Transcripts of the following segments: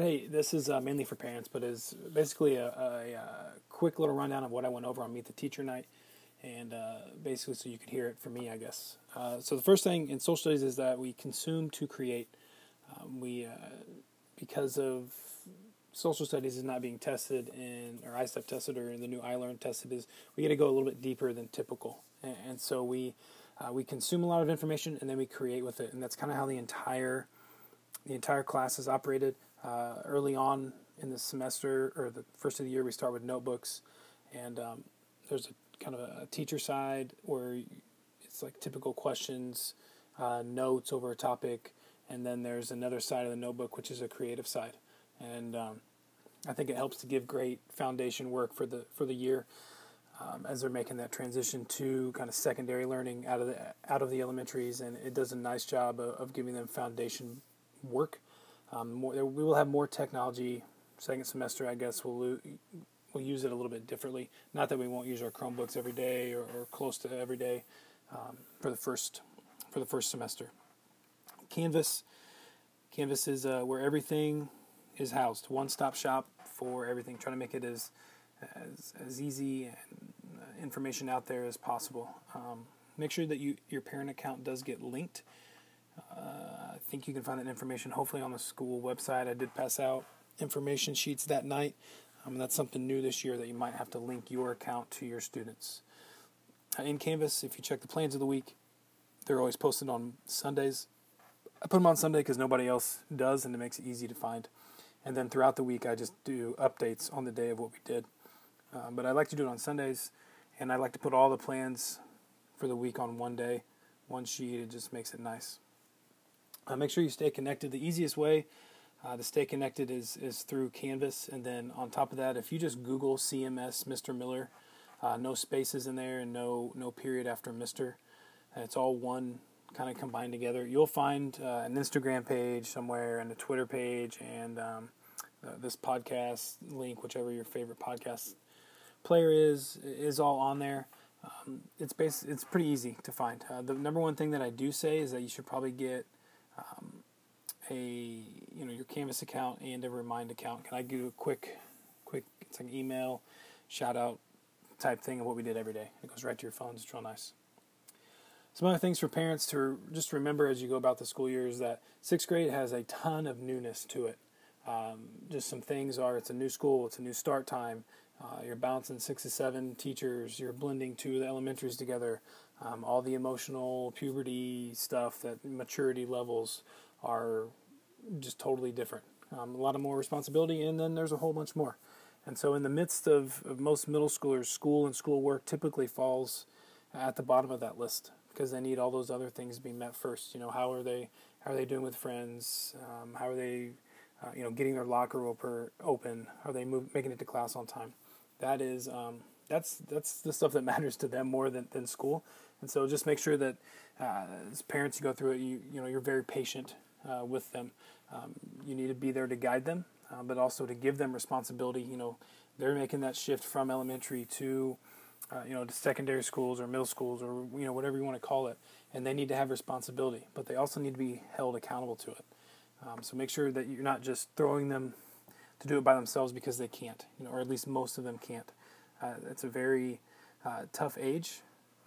Hey, this is uh, mainly for parents, but is basically a, a, a, quick little rundown of what I went over on Meet the Teacher night, and uh, basically so you could hear it from me, I guess. Uh, so the first thing in social studies is that we consume to create. Um, we, uh, because of social studies is not being tested in or ISTEP tested or in the new iLearn tested is we got to go a little bit deeper than typical, and, and so we uh, we consume a lot of information and then we create with it, and that's kind of how the entire the entire class is operated. Uh, early on in the semester or the first of the year, we start with notebooks, and um, there's a kind of a teacher side where it's like typical questions, uh, notes over a topic, and then there's another side of the notebook which is a creative side, and um, I think it helps to give great foundation work for the for the year. Um, as they're making that transition to kind of secondary learning out of the out of the elementaries, and it does a nice job of, of giving them foundation work um, more, we will have more technology second semester. I guess we'll we'll use it a little bit differently. Not that we won't use our Chromebooks every day or, or close to every day um, for the first for the first semester. Canvas, Canvas is uh, where everything is housed. One stop shop for everything. Trying to make it as as, as easy and uh, information out there as possible. Um, make sure that you your parent account does get linked. Uh, I think you can find that information hopefully on the school website. I did pass out information sheets that night. Um, that's something new this year that you might have to link your account to your students. Uh, in Canvas, if you check the plans of the week, they're always posted on Sundays. I put them on Sunday because nobody else does, and it makes it easy to find. And then throughout the week, I just do updates on the day of what we did. Um, but I like to do it on Sundays, and I like to put all the plans for the week on one day, one sheet. It just makes it nice. Uh, make sure you stay connected. The easiest way uh, to stay connected is, is through Canvas. And then on top of that, if you just Google CMS Mr. Miller, uh, no spaces in there and no, no period after Mr., it's all one kind of combined together. You'll find uh, an Instagram page somewhere and a Twitter page and um, uh, this podcast link, whichever your favorite podcast player is, is all on there. Um, it's bas- it's pretty easy to find. Uh, the number one thing that I do say is that you should probably get um, a you know your Canvas account and a Remind account. Can I do a quick, quick? It's like email, shout out type thing of what we did every day. It goes right to your phone. It's real nice. Some other things for parents to just remember as you go about the school year is that sixth grade has a ton of newness to it. Um, just some things are it's a new school, it's a new start time. Uh, you're bouncing six to seven teachers, you're blending two of the elementaries together um, all the emotional puberty stuff that maturity levels are just totally different. Um, a lot of more responsibility and then there's a whole bunch more. And so in the midst of, of most middle schoolers school and school work typically falls at the bottom of that list because they need all those other things to be met first. You know how are they how are they doing with friends? Um, how are they uh, you know getting their locker open? Are they move, making it to class on time? That is um, that's that's the stuff that matters to them more than, than school and so just make sure that uh, as parents, you go through it, you, you know, you're very patient uh, with them. Um, you need to be there to guide them, uh, but also to give them responsibility. You know, they're making that shift from elementary to, uh, you know, to secondary schools or middle schools or, you know, whatever you want to call it. And they need to have responsibility, but they also need to be held accountable to it. Um, so make sure that you're not just throwing them to do it by themselves because they can't, you know, or at least most of them can't. Uh, it's a very uh, tough age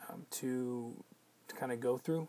um, to to kind of go through,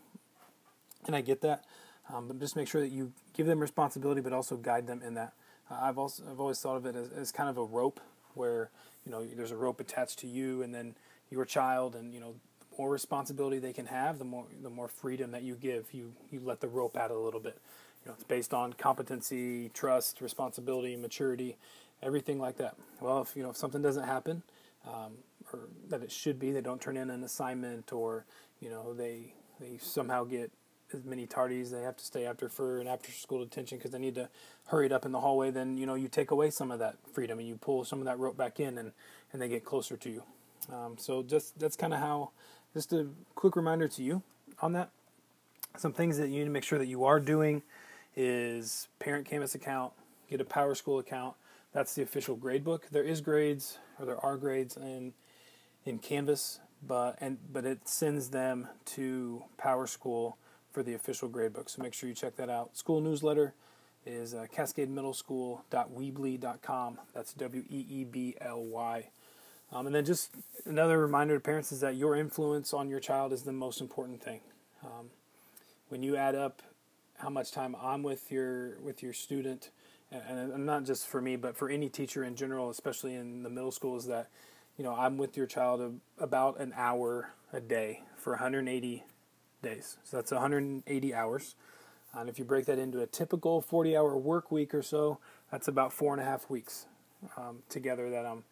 and I get that. Um, but just make sure that you give them responsibility, but also guide them in that. Uh, I've also I've always thought of it as, as kind of a rope, where you know there's a rope attached to you, and then your child, and you know the more responsibility they can have, the more the more freedom that you give. You you let the rope out a little bit. You know, it's based on competency, trust, responsibility, maturity, everything like that. Well, if you know if something doesn't happen, um, or that it should be. They don't turn in an assignment, or you know they they somehow get as many tardies they have to stay after for an after school detention because they need to hurry it up in the hallway. Then you know you take away some of that freedom and you pull some of that rope back in, and and they get closer to you. Um, so just that's kind of how. Just a quick reminder to you on that. Some things that you need to make sure that you are doing is parent canvas account, get a Power School account. That's the official grade book. There is grades, or there are grades in in Canvas, but and but it sends them to Power School for the official gradebook. So make sure you check that out. School newsletter is uh, cascademiddleschool.weebly.com. That's W E E B L Y. Um, and then just another reminder to parents is that your influence on your child is the most important thing. Um, when you add up how much time I'm with your with your student, and, not just for me, but for any teacher in general, especially in the middle school, is that you know I'm with your child about an hour a day for 180 days. So that's 180 hours. And if you break that into a typical 40 hour work week or so, that's about four and a half weeks um, together that I'm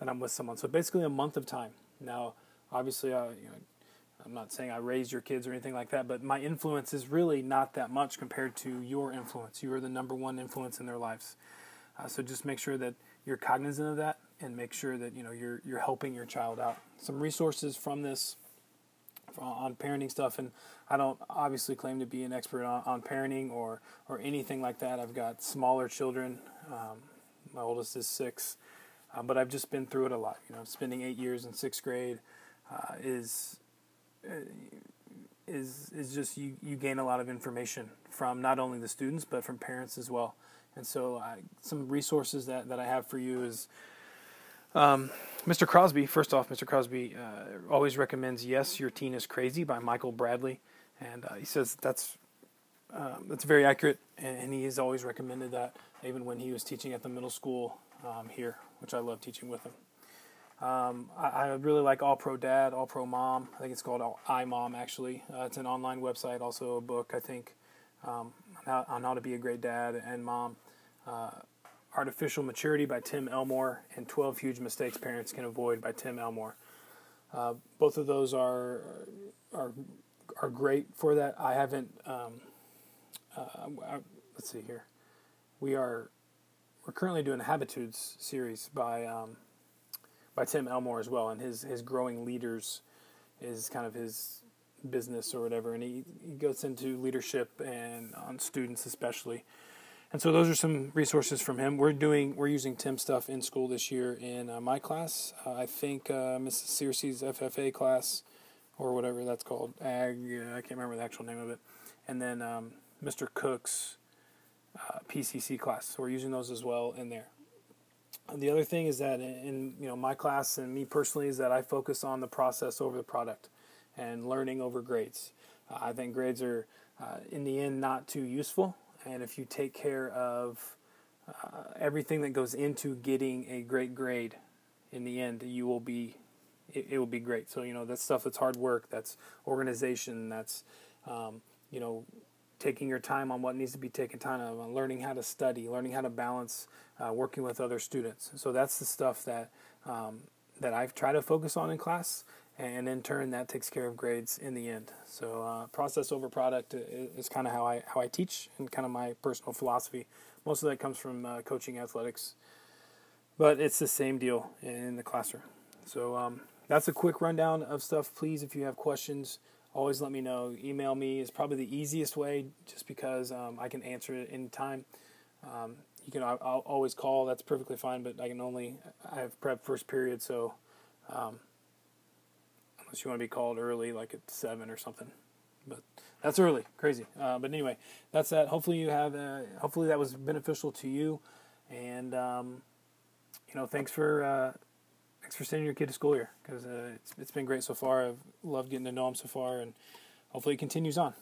that I'm with someone. So basically a month of time. Now, obviously, uh, you know, I'm not saying I raised your kids or anything like that, but my influence is really not that much compared to your influence. You are the number one influence in their lives. Uh, so just make sure that you're cognizant of that and make sure that you know you're you're helping your child out. Some resources from this on parenting stuff, and I don't obviously claim to be an expert on, on parenting or or anything like that. I've got smaller children. Um, my oldest is six, uh, but I've just been through it a lot. You know, spending eight years in sixth grade uh, is is is just you you gain a lot of information from not only the students but from parents as well. And so, uh, some resources that, that I have for you is um, Mr. Crosby, first off, Mr. Crosby uh, always recommends "Yes, Your Teen Is Crazy" by Michael Bradley, and uh, he says that's um, that's very accurate, and, and, he has always recommended that, even when he was teaching at the middle school um, here, which I love teaching with him. Um, I, I, really like All Pro Dad, All Pro Mom. I think it's called iMom actually. Uh, it's an online website, also a book. I think um, on, how, to be a great dad and mom. Uh, Artificial Maturity by Tim Elmore and 12 Huge Mistakes Parents Can Avoid by Tim Elmore. Uh, both of those are are are great for that. I haven't. Um, uh, I, let's see here. We are we're currently doing a Habitudes series by um, by Tim Elmore as well, and his his growing leaders is kind of his business or whatever, and he, he goes into leadership and on students especially. And so those are some resources from him. We're doing we're using Tim stuff in school this year in uh, my class. Uh, I think uh, Mrs. Searcy's FFA class or whatever that's called, Ag. I can't remember the actual name of it. And then um, Mr. Cook's uh, PCC class. So we're using those as well in there. The other thing is that in you know my class and me personally is that I focus on the process over the product and learning over grades. Uh, I think grades are uh, in the end not too useful and if you take care of uh, everything that goes into getting a great grade, in the end, you will be it, it will be great. So you know that's stuff that's hard work, that's organization, that's um, you know taking your time on what needs to be taken time on, learning how to study, learning how to balance, uh, working with other students. So that's the stuff that um, that I've tried to focus on in class, and in turn that takes care of grades in the end. So uh, process over product is kind of how I how I teach and kind of my personal philosophy. Most of that comes from uh, coaching athletics, but it's the same deal in the classroom. So um, that's a quick rundown of stuff. Please, if you have questions, always let me know. Email me is probably the easiest way, just because um, I can answer it anytime. Um, you can I'll, always call. That's perfectly fine, but I can only I have prep first period, so. Um, unless you want to be called early, like at seven or something. But that's early, crazy. Uh, but anyway, that's that. Hopefully you have. Uh, hopefully that was beneficial to you, and um, you know, thanks for uh, thanks for sending your kid to school here because uh, it's it's been great so far. I've loved getting to know him so far, and hopefully it continues on.